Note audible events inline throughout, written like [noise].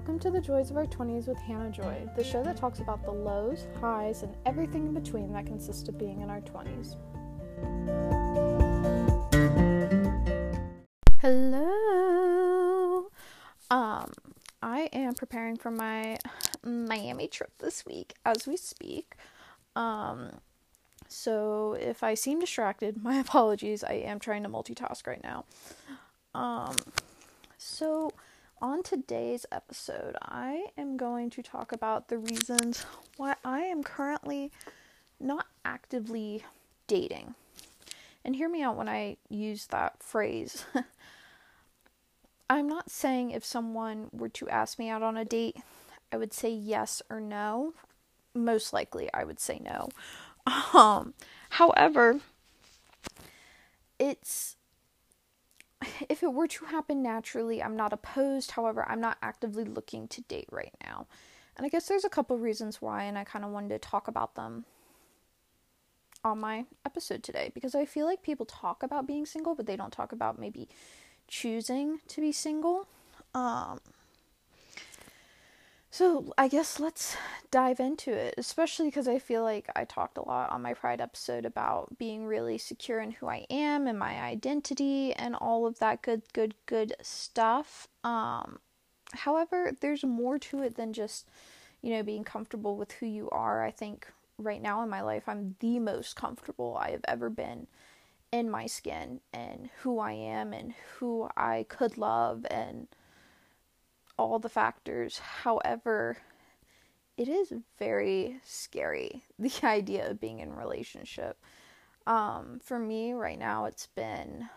Welcome to the Joys of Our 20s with Hannah Joy, the show that talks about the lows, highs, and everything in between that consists of being in our 20s. Hello! Um, I am preparing for my Miami trip this week as we speak. Um, so if I seem distracted, [laughs] my apologies. I am trying to multitask right now. Um, so on today's episode, I am going to talk about the reasons why I am currently not actively dating. And hear me out when I use that phrase. [laughs] I'm not saying if someone were to ask me out on a date, I would say yes or no. Most likely, I would say no. [laughs] Um, however, it's [sighs] if it were to happen naturally, I'm not opposed. However, I'm not actively looking to date right now. And I guess there's a couple reasons why, and I kind of wanted to talk about them on my episode today because I feel like people talk about being single, but they don't talk about maybe choosing to be single. Um, so I guess let's dive into it, especially because I feel like I talked a lot on my Pride episode about being really secure in who I am and my identity and all of that good, good, good stuff. Um, however, there's more to it than just, you know, being comfortable with who you are. I think right now in my life, I'm the most comfortable I have ever been in my skin and who I am and who I could love and all the factors. However, it is very scary [laughs] the idea of being in relationship. Um, for me right now, it's been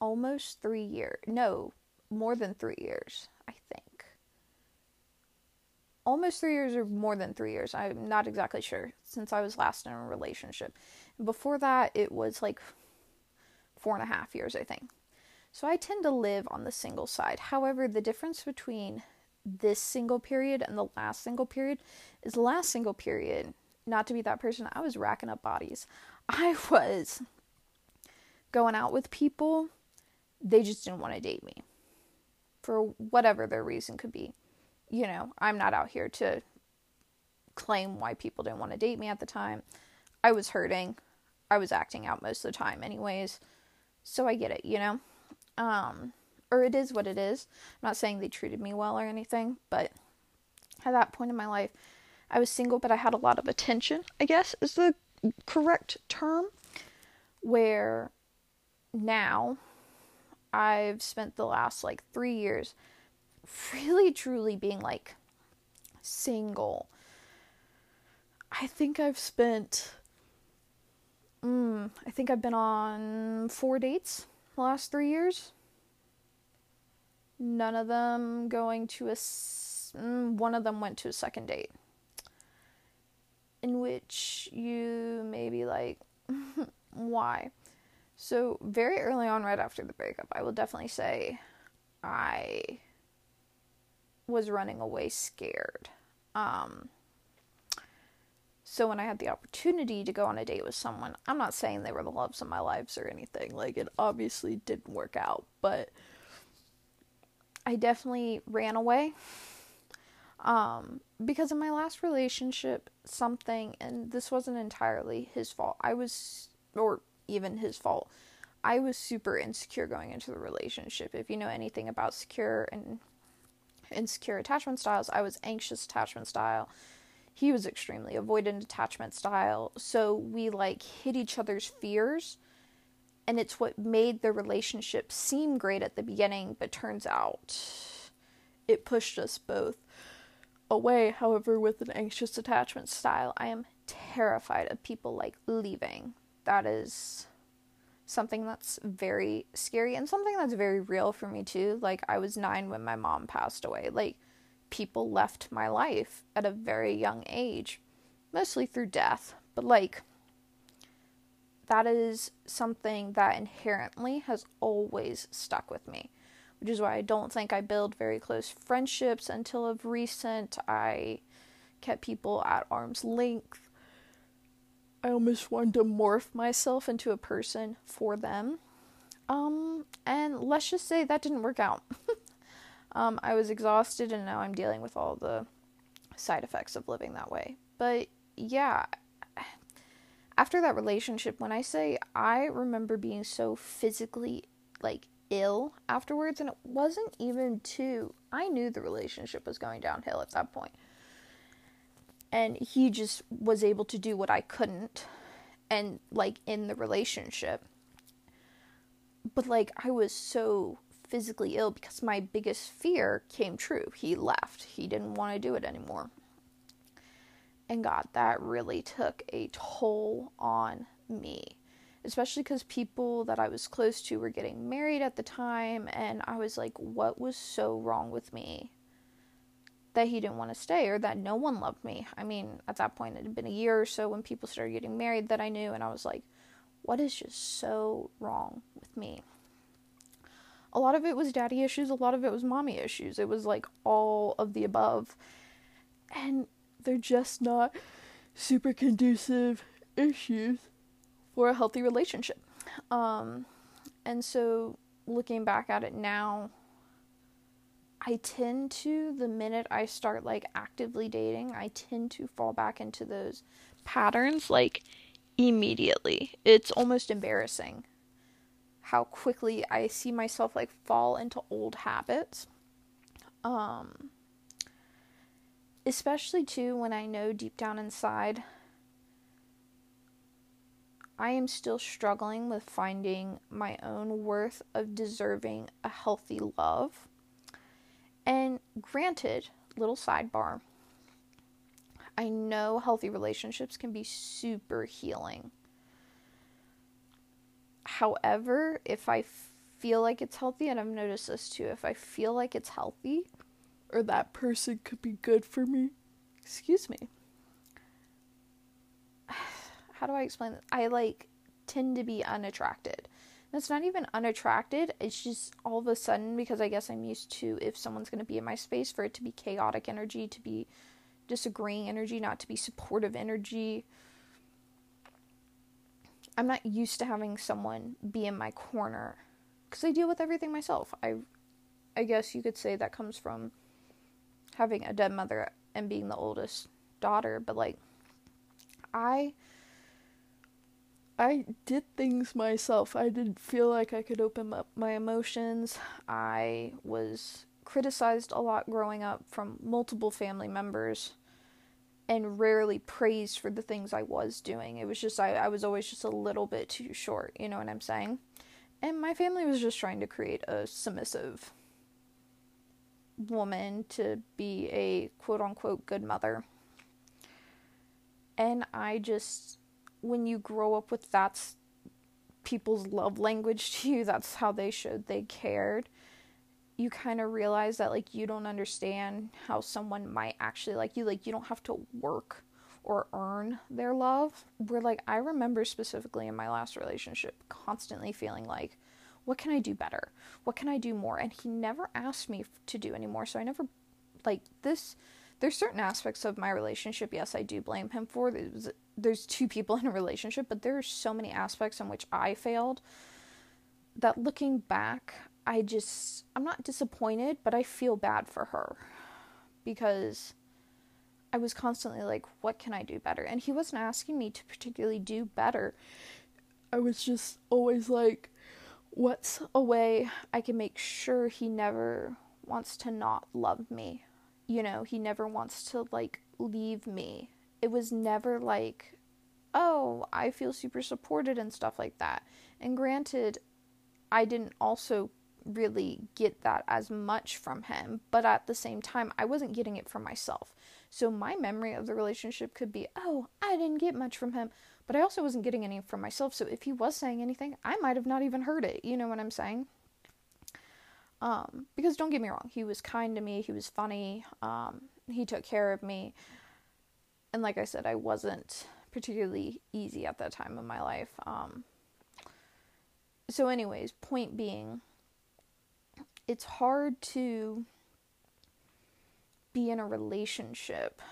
almost three years. No, more than three years, I think. Almost three years or more than three years. I'm not exactly sure since I was last in a relationship. Before that, it was like four and a half years, I think. So I tend to live on the single side. However, the difference between this single period and the last single period is the last single period, not to be that person, I was racking up bodies. [laughs] I was going out with people, they just didn't want to date me for whatever their reason could be. You know, I'm not out here to claim why people didn't want to date me at the time. I was hurting. I was acting out most of the time, anyways. So I get it, you know? Um, or it is what it is. I'm not saying they treated me well or anything, but at that point in my life, I was single, but I had a lot of attention, I guess is the correct term. Where now I've spent the last like three years really truly being like single. I think I've spent, mm, I think I've been on four dates the last three years. None of them going to a. Mm, one of them went to a second date. In which you may be like, [laughs] why? So, very early on, right after the breakup, I will definitely say I was running away scared. Um, so when I had the opportunity to go on a date with someone, I'm not saying they were the loves of my lives or anything. Like it obviously didn't work out, but I definitely ran away. Um, because in my last relationship, something, and this wasn't entirely his fault. I was, or even his fault. I was super insecure going into the relationship. If you know anything about secure and insecure attachment styles, I was anxious attachment style he was extremely avoidant attachment style. So we like hid each other's fears. And it's what made the relationship seem great at the beginning, but turns out it pushed us both away. However, with an anxious attachment style, I am terrified of people like leaving. That is something that's very scary and something that's very real for me too. Like I was 9 when my mom passed away. Like people left my life at a very young age, mostly through death, but like that is something that inherently has always stuck with me, which is why I don't think I build very close friendships until of recent. I kept people at arm's length. I almost wanted to morph myself into a person for them. Um, and let's just say that didn't work out. [laughs] Um, I was exhausted, and now I'm dealing with all the side effects of living that way. But yeah, after that relationship, when I say I remember being so physically like ill afterwards, and it wasn't even too, I knew the relationship was going downhill at that point. And he just was able to do what I couldn't, and like in the relationship. But like, I was so physically ill because my biggest fear came true. He left, he didn't want to do it anymore. And God, that really took a toll on me especially because people that I was close to were getting married at the time, and I was like, what was so wrong with me that he didn't want to stay or that no one loved me? I mean, at that point, it had been a year or so when people started getting married that I knew, and I was like, what is just so wrong with me? A lot of it was daddy issues, a lot of it was mommy issues. It was like all of the above. And they're just not super conducive issues for a healthy relationship. Um, and so looking back at it now, I tend to, the minute I start like actively dating, I tend to fall back into those patterns like immediately. It's almost embarrassing how quickly I see myself like fall into old habits. Um, especially too when I know deep down inside I am still struggling with finding my own worth of deserving a healthy love. And granted, little sidebar, I know healthy relationships can be super healing. However, if I feel like it's healthy, and I've noticed this too, if I feel like it's healthy or that person could be good for me, excuse me, [sighs] how do I explain this? I like tend to be unattracted. And it's not even unattracted, it's just all of a sudden because I guess I'm used to if someone's going to be in my space for it to be chaotic energy, to be disagreeing energy, not to be supportive energy. I'm not used to having someone be in my corner because I deal with everything myself. I I guess you could say that comes from having a dead mother and being the oldest daughter, but like I I did things myself. I didn't feel like I could open up my emotions. I was criticized a lot growing up from multiple family members and rarely praised for the things I was doing. It was just, I, I was always just a little bit too short, you know what I'm saying? And my family was just trying to create a submissive woman to be a quote unquote good mother. And I just when you grow up with that's people's love language to you, that's how they showed they cared. You kind of realize that like you don't understand how someone might actually like you. Like you don't have to work or earn their love. Where like I remember specifically in my last relationship constantly feeling like what can I do better? What can I do more? And he never asked me to do anymore. So I never like this there's certain aspects of my relationship yes i do blame him for there's, there's two people in a relationship but there are so many aspects in which i failed that looking back i just i'm not disappointed but i feel bad for her because i was constantly like what can i do better and he wasn't asking me to particularly do better i was just always like what's a way i can make sure he never wants to not love me you know, he never wants to like leave me. It was never like, oh, I feel super supported and stuff like that. And granted, I didn't also really get that as much from him, but at the same time, I wasn't getting it from myself. So my memory of the relationship could be, oh, I didn't get much from him, but I also wasn't getting any from myself. So if he was saying anything, I might have not even heard it. You know what I'm saying? Um, because don't get me wrong, he was kind to me, he was funny, um, he took care of me. And like I said, I wasn't particularly easy at that time of my life. Um, so, anyways, point being, it's hard to be in a relationship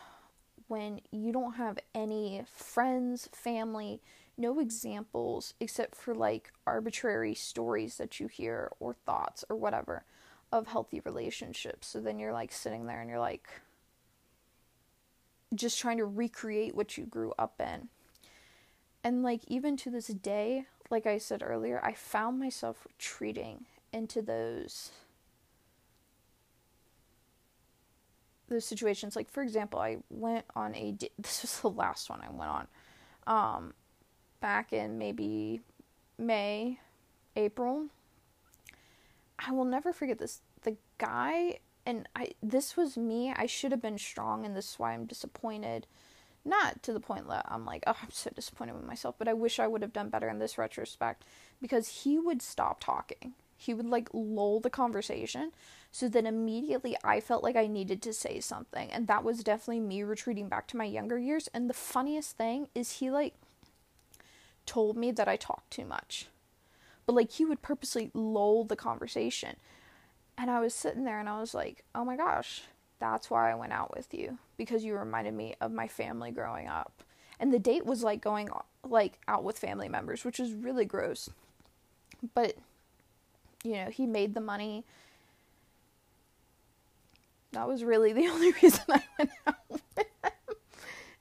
when you don't have any friends, family, no examples except for like arbitrary stories that you hear or thoughts or whatever of healthy relationships. So then you're like sitting there and you're like just trying to recreate what you grew up in. And like even to this day, like I said earlier, I found myself retreating into those those situations. Like for example, I went on a [laughs] this was the last one I went on. Um back in maybe May, April. I will never forget this. The guy and I this was me. I should have been strong and this is why I'm disappointed. Not to the point that I'm like, oh, I'm so disappointed with myself, but I wish I would have done better in this retrospect because he would stop talking. He would like lull the conversation. So then immediately I felt like I needed to say something. And that was definitely me retreating back to my younger years. And the funniest thing is he like told me that I talked too much. But like he would purposely lull the conversation. And I was sitting there and I was like, oh my gosh, that's why I went out with you. Because you reminded me of my family growing up. And the date was like going like out with family members, which is really gross. But you know, he made the money. That was really the [laughs] only reason I went out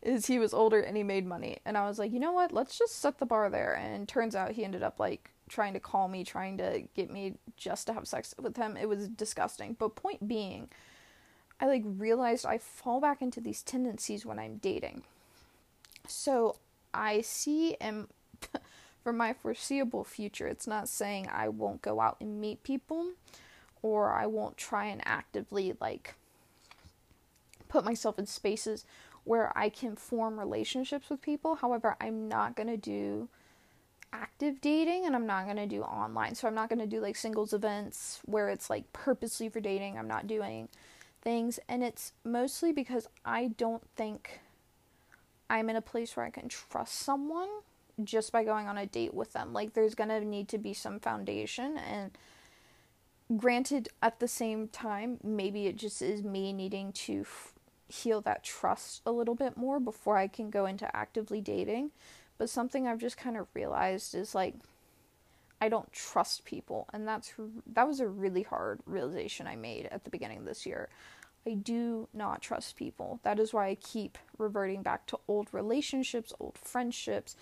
is he was older and he made money. And I was like, you know what? Let's just set the bar there. And turns out he ended up like trying to call me, trying to get me just to have sex with him. It was disgusting. But point being, I like realized I fall back into these tendencies when I'm dating. So I see and for my foreseeable future, it's not saying I won't go out and meet people or I won't try and actively like put myself in spaces where I can form relationships with people. However, I'm not going to do active dating and I'm not going to do online. So I'm not going to do like singles events where it's like purposely for dating. I'm not doing things and it's mostly because I don't think I'm in a place where I can trust someone just by going on a date with them. Like there's to need to be some foundation and granted at the same time maybe it just is me needing to f- heal that trust a little bit more before I can go into actively dating. But something I've just kind of realized is like I don't trust people, and that's that was a really hard realization I made at the beginning of this year. I do not trust people. That is why I keep reverting back to old relationships, old friendships.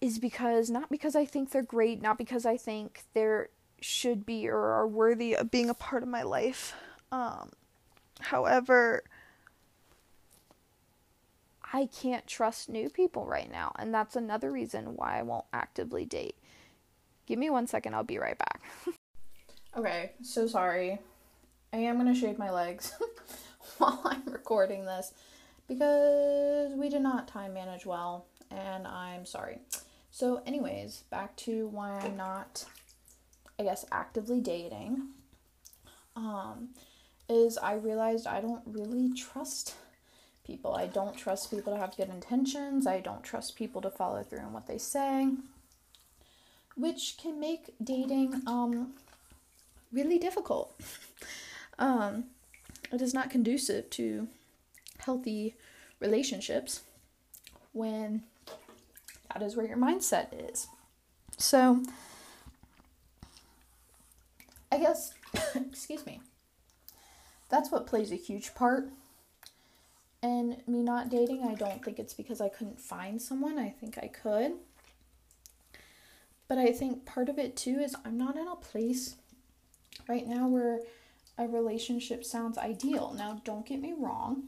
Is because not because I think they're great, not because I think they're should be or are worthy of being a part of my life. Um, However, I can't trust new people right now, and that's another reason why I won't actively date. Give me one second, I'll be right back. [laughs] okay, so sorry. I am gonna shave my legs [laughs] while I'm recording this because we did not time manage well, and I'm sorry. So, anyways, back to why I'm not, I guess, actively dating. Um, is I realized I don't really trust people. I don't trust people to have good intentions. I don't trust people to follow through on what they say, which can make dating um, really difficult. [laughs] um, it is not conducive to healthy relationships when that is where your mindset is. So, I guess, [coughs] excuse me that's what plays a huge part in me not dating. I don't think it's because I couldn't find someone. I think I could. But I think part of it too is I'm not in a place right now where a relationship sounds ideal. Now, don't get me wrong.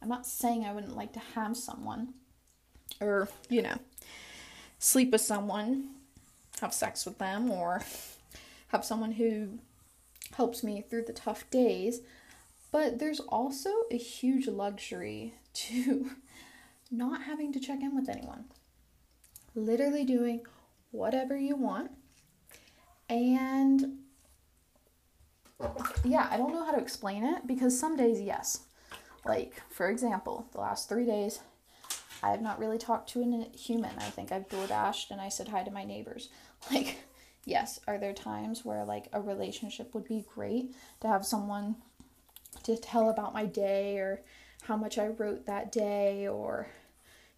I'm not saying I wouldn't like to have someone or, you know, sleep with someone, have sex with them, or have someone who helps me through the tough days. But there's also a huge luxury [laughs] to not having to check in with anyone. Literally doing whatever you want. And yeah, I don't know how to explain it because some days, yes. Like, for example, the last three days, I have not really talked to a human. I think I've door dashed and I said hi to my neighbors. [laughs] Like, yes, are there times where like a relationship would be great to have someone to tell about my day or how much I wrote that day or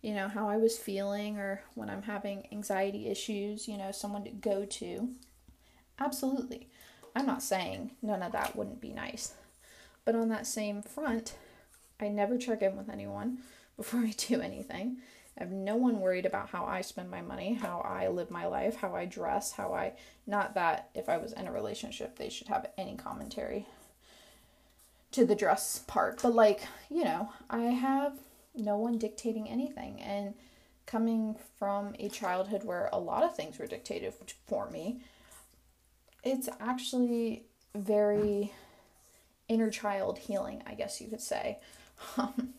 you know how I was feeling or when I'm having anxiety issues, you know, someone to go to. Absolutely. I'm not saying none of that wouldn't be nice. But on that same front, I never check in with anyone before [laughs] I do anything. I have no one worried about how I spend my money, how I live my life, how I dress, how I. Not that if I was in a relationship, they should have any commentary to the dress part, but like, you know, I have no one dictating anything. And coming from a childhood where a lot of things were dictated for me, it's actually very inner child healing, I guess you could say. [laughs] Um,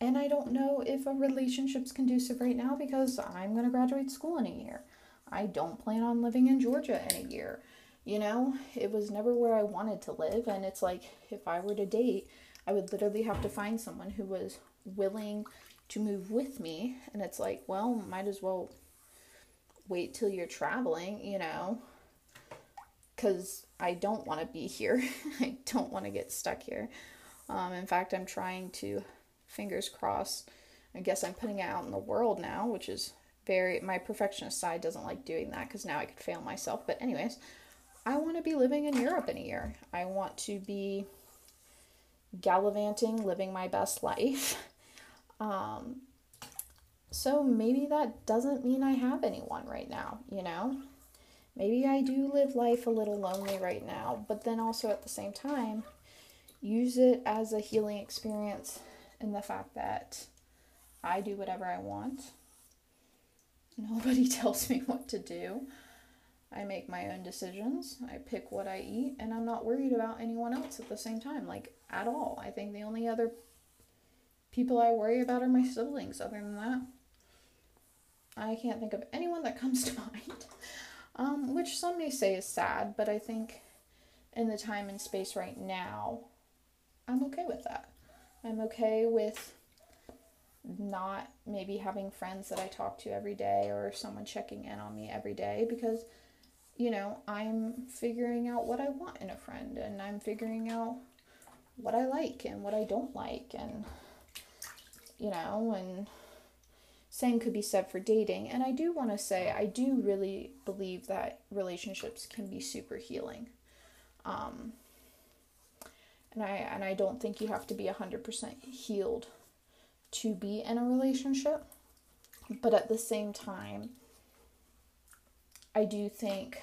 And I don't know if a relationship's conducive right now because I'm going to graduate school in a year. I don't plan on living in Georgia in a year. You know, it was never where I wanted to live. And it's like, if I were to date, I would literally have to find someone who was willing to move with me. And it's like, well, might as well wait till you're traveling, you know, because I don't want to be here. [laughs] I don't want to get stuck here. Um, in fact, I'm trying to fingers crossed. I guess I'm putting it out in the world now, which is very my perfectionist side doesn't like doing that because now I could fail myself. But anyways, I want to be living in Europe in a year. I want to be gallivanting, living my best life. [laughs] Um, so maybe that doesn't mean I have anyone right now, you know? Maybe I do live life a little lonely right now, but then also at the same time, use it as a healing experience in the fact that I do whatever I want. [laughs] Nobody [laughs] tells me what to do. I make my own decisions. I pick what I eat, and I'm not worried about anyone else at the same time, like at all. I think the only other people I worry about are my siblings. Other than that, I can't think of anyone that [laughs] comes to mind. Um, which some may say is sad, but I think in the time and space right now, I'm okay with that. I'm okay with not maybe having friends that I talk to every day or someone checking in on me every day because, you know, I'm figuring out what I want in a friend and I'm figuring out what I like and what I don't like and, you know, and same could be said for dating. And I do want to say, I do really believe that relationships can be super healing. Um, and I and I don't think you have to be 100% healed to be in a relationship. But at the same time, I do think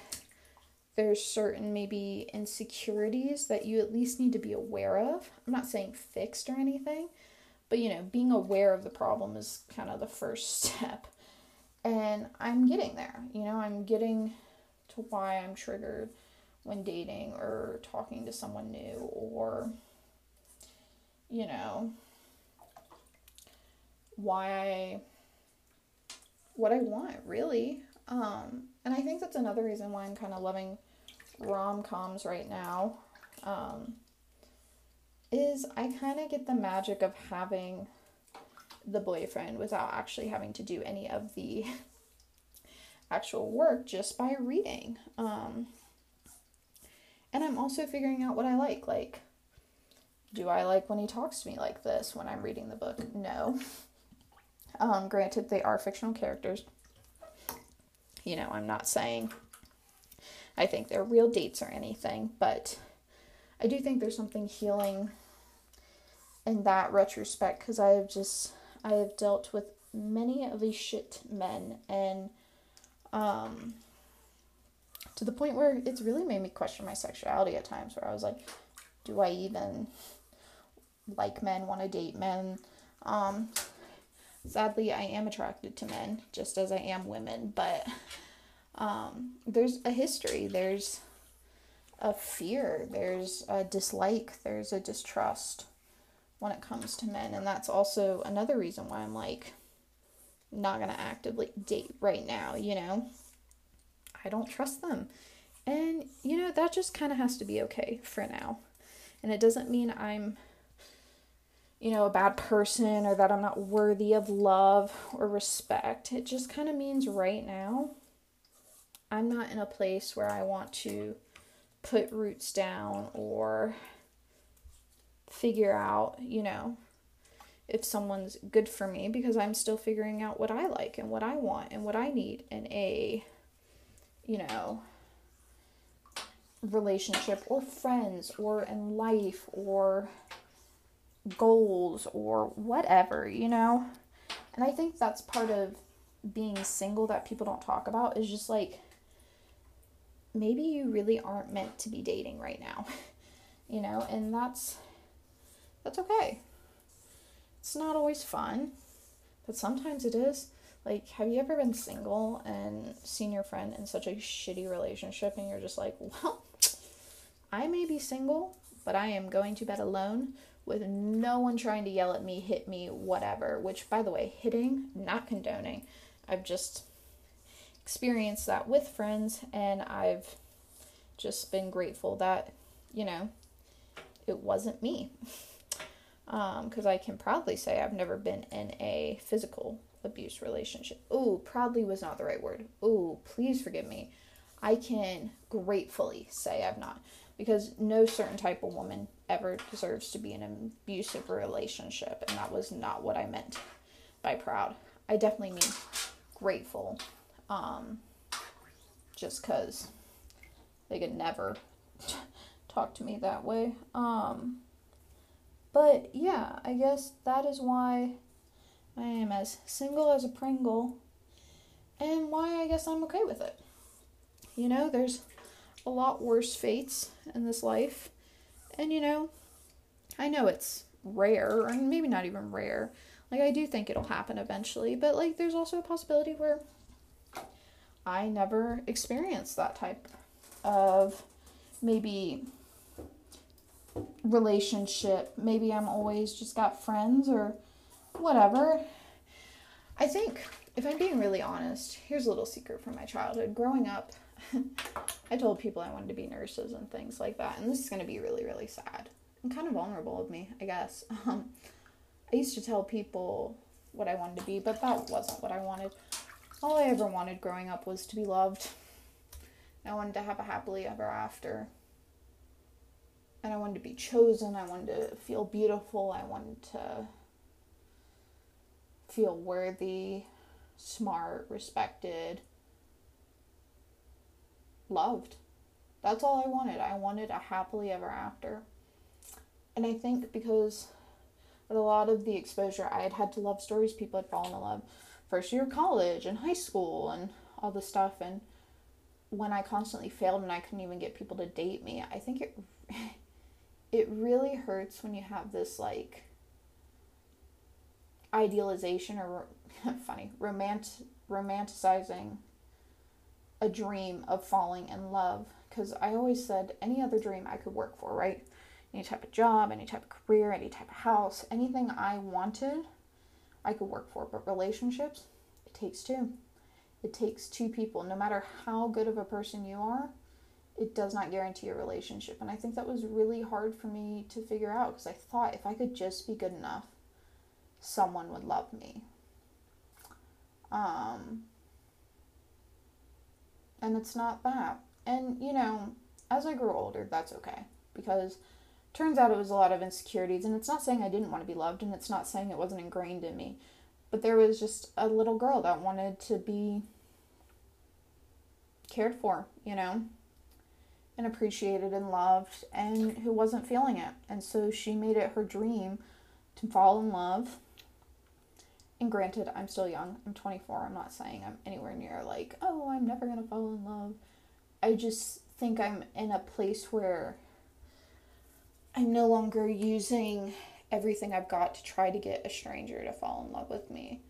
there's certain maybe insecurities that you at least need to be aware of. I'm not saying fixed or anything, but you know, being aware of the problem is kind of the first [laughs] step. And I'm getting there. You know, I'm getting to why I'm triggered when dating or talking to someone new or you know why I what I want really. Um and I think that's another reason why I'm kind of loving rom-coms right now um is I kind of get the magic of having the boyfriend without actually having to do any of the [laughs] actual work just by reading. Um and I'm also figuring out what I like. Like, do I like when he talks to me like this when I'm reading the book? No. [laughs] Um, granted, they are fictional characters. You know, I'm not saying I think they're real dates or anything, but I do think there's something healing in that retrospect because I have just I have dealt with many of these shit men and um to the point where it's really made me question my sexuality at times where I was like, do I even like men, want to date men? Um, sadly, I am attracted to men just as I am women, but um, there's a history, there's a fear, there's a dislike, there's a distrust when it comes to men, and that's also another reason why I'm like not gonna actively date right now, you know. I don't trust them. And, you know, that just kind of has to be okay for now. And it doesn't mean I'm, you know, a bad person or that I'm not worthy of love or respect. It just kind of means right now, I'm not in a place where I want to put roots down or figure out, you know, if someone's good for me because I'm still figuring out what I like and what I want and what I need in a you know, relationship or friends or in life or goals or whatever, you know? And I think that's part of being single that people don't talk about is just like maybe you really aren't meant to be dating right now. [laughs] you know, and that's that's okay. It's not always fun, but sometimes it is. Like, have you ever been single and seen your friend in such a shitty relationship and you're just like, [laughs] well, I may be single, but I am going to bed alone with no one trying to yell at me, hit me, whatever. Which, by the way, hitting, not condoning. I've just experienced that with friends, and I've just been grateful that, you know, it wasn't me. Because [laughs] um, I can proudly say I've never been in a physical abuse relationship. Ooh, probably was not the right word. Ooh, please forgive me. I can gratefully say I've not because no certain type of woman ever deserves to be in an abusive relationship and that was not what I meant by proud. I definitely mean grateful. Um just cuz they could never [laughs] talk to me that way. Um but yeah, I guess that is why I am as single as a Pringle and why I guess I'm okay with it. You know, there's a lot worse fates in this life. And you know, I know it's rare, and maybe not even rare. Like, I do think it'll happen eventually, but like, there's also a possibility where I never experience that type of maybe relationship. Maybe I'm always just got friends or whatever. I think, if I'm being really honest, here's a little secret from my childhood. Growing up, [laughs] I told people I wanted to be nurses and things like that, and this is going to be really, really sad and kind of vulnerable of me, I guess. [laughs] Um, I used to tell people what I wanted to be, but that wasn't what I wanted. All I ever wanted growing up was to be loved. I wanted to have a happily ever after. And I wanted to be chosen. I wanted to feel beautiful. I wanted to feel worthy, smart, respected loved. That's all I wanted. I wanted a happily ever after. And I think because with a lot of the exposure, I had had to love stories people had fallen in love first year of college and high school and all this stuff. And when I constantly failed and I couldn't even get people to date me, I think it [laughs] it really hurts when you have this like idealization or [laughs] funny romant romanticizing a dream of falling in love because I always said any other dream I could work for, right? Any type of job, any type of career, any type of house, anything I wanted, I could work for. But relationships, it takes two. It takes two people. No matter how good of a person you are, it does not guarantee a relationship. And I think that was really hard for me to figure out because I thought if I could just be good enough, someone would love me. Um, and it's not that. And you know, as I grew older, that's okay because turns out it was a lot of insecurities and it's not saying I didn't want to be loved and it's not saying it wasn't ingrained in me. But there was just a little girl that wanted to be cared for, you know, and appreciated and loved and who wasn't feeling it. And so she made it her dream to fall in love and granted, I'm still young. I'm 24. I'm not saying I'm anywhere near like, oh, I'm never going to fall in love. I just think I'm in a place where I'm no longer using everything I've got to try to get a stranger to fall in love with me.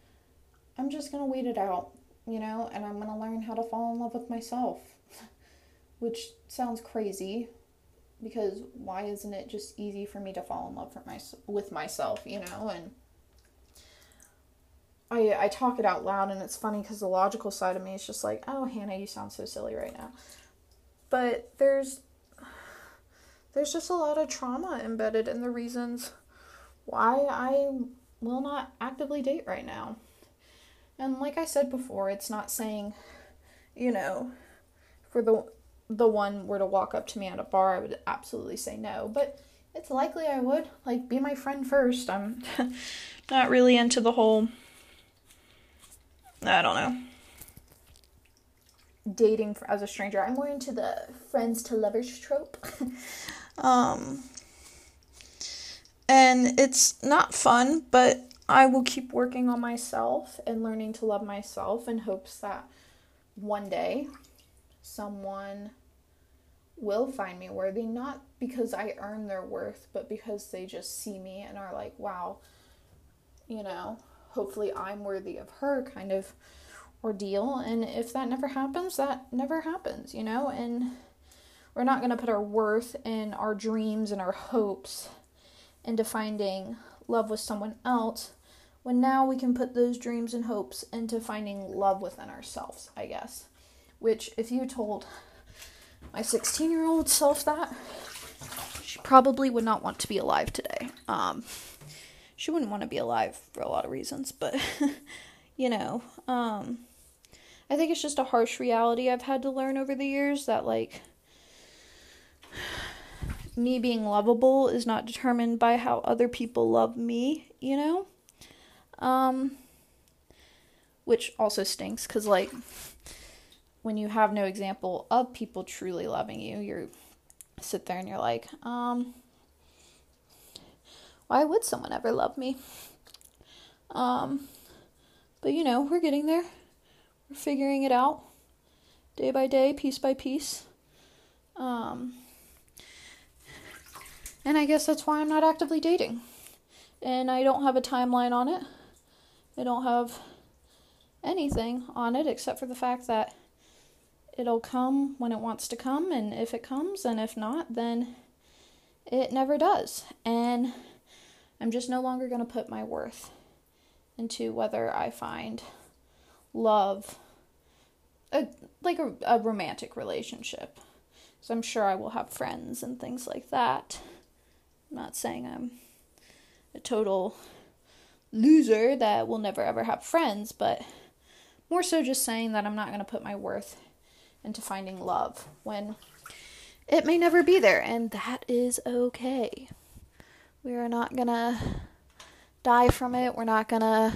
I'm just going to wait it out, you know, and I'm going to learn how to fall in love with myself. [laughs] Which sounds crazy because why isn't it just easy for me to fall in love for my, with myself, you know? And I I talk it out loud and it's funny because the logical side of me is just like, oh Hannah, you sound so silly right now. But there's there's just a lot of trauma embedded in the reasons why I will not actively date right now. And like I said before, it's not saying, you know, for the the one were to walk up to me at a bar, I would absolutely say no. But it's likely I would. Like, be my friend first. I'm [laughs] not really into the whole I don't know. dating as a stranger. I'm more into the friends to lovers trope. [laughs] um, and it's not fun, but I will keep working on myself and learning to love myself in hopes that one day someone will find me worthy, not because I earn their worth, but because they just see me and are like, wow, you know, hopefully I'm worthy of her kind of ordeal. And if that never happens, that never happens, you know? And we're not going to put our worth and our dreams and our hopes into finding love with someone else when now we can put those dreams and hopes into finding love within ourselves, I guess. Which, if you told my 16 year old self that, she probably would not want to be alive today. Um, she wouldn't want to be alive for a lot of reasons, but [laughs] you know, um, I think it's just a harsh reality I've had to learn over the years that, like, [sighs] me being lovable is not determined by how other people love me, you know? Um, which also stinks because, like, when you have no example of people truly loving you, you sit there and you're like, um, why would someone ever love me? Um, but you know, we're getting there. We're figuring it out day by day, piece by piece. Um, and I guess that's why I'm not actively dating. And I don't have a timeline on it. I don't have anything on it except for the fact that it'll come when it wants to come, and if it comes, and if not, then it never does. And I'm just no longer going to put my worth into whether I find love a, like a, a romantic relationship. So I'm sure I will have friends and things like that. I'm not saying I'm a total loser that will never ever have friends, but more so just saying that I'm not going to put my worth into finding love when it may never be there, and that is okay. We are not to die from it. We're not to.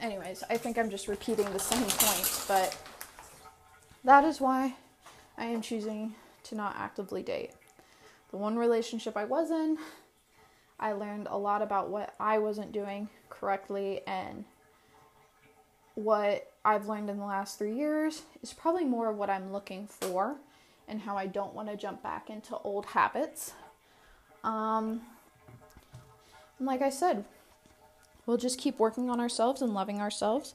Anyways, I think I'm just repeating the same point, but that is why I am choosing to not actively date. The one relationship I was in, I learned a lot about what I wasn't doing correctly and what I've learned in the last three years is probably more of what I'm looking for and how I don't want to jump back into old habits. Um, and like I said, we'll just keep working on ourselves and loving ourselves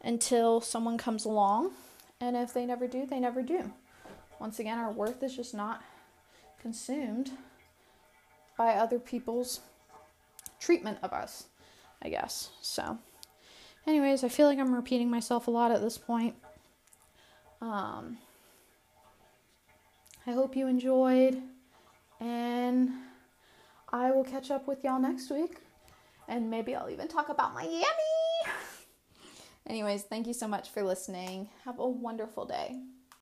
until someone comes along. And if they never do, they never do. Once again, our worth is just not consumed by other people's treatment of us, I guess. So. Anyways, I feel like I'm repeating myself a lot at this point. Um, I hope you enjoyed, and I will catch up with y'all next week, and maybe I'll even talk about Miami. [laughs] Anyways, thank you so much for listening. Have a wonderful day.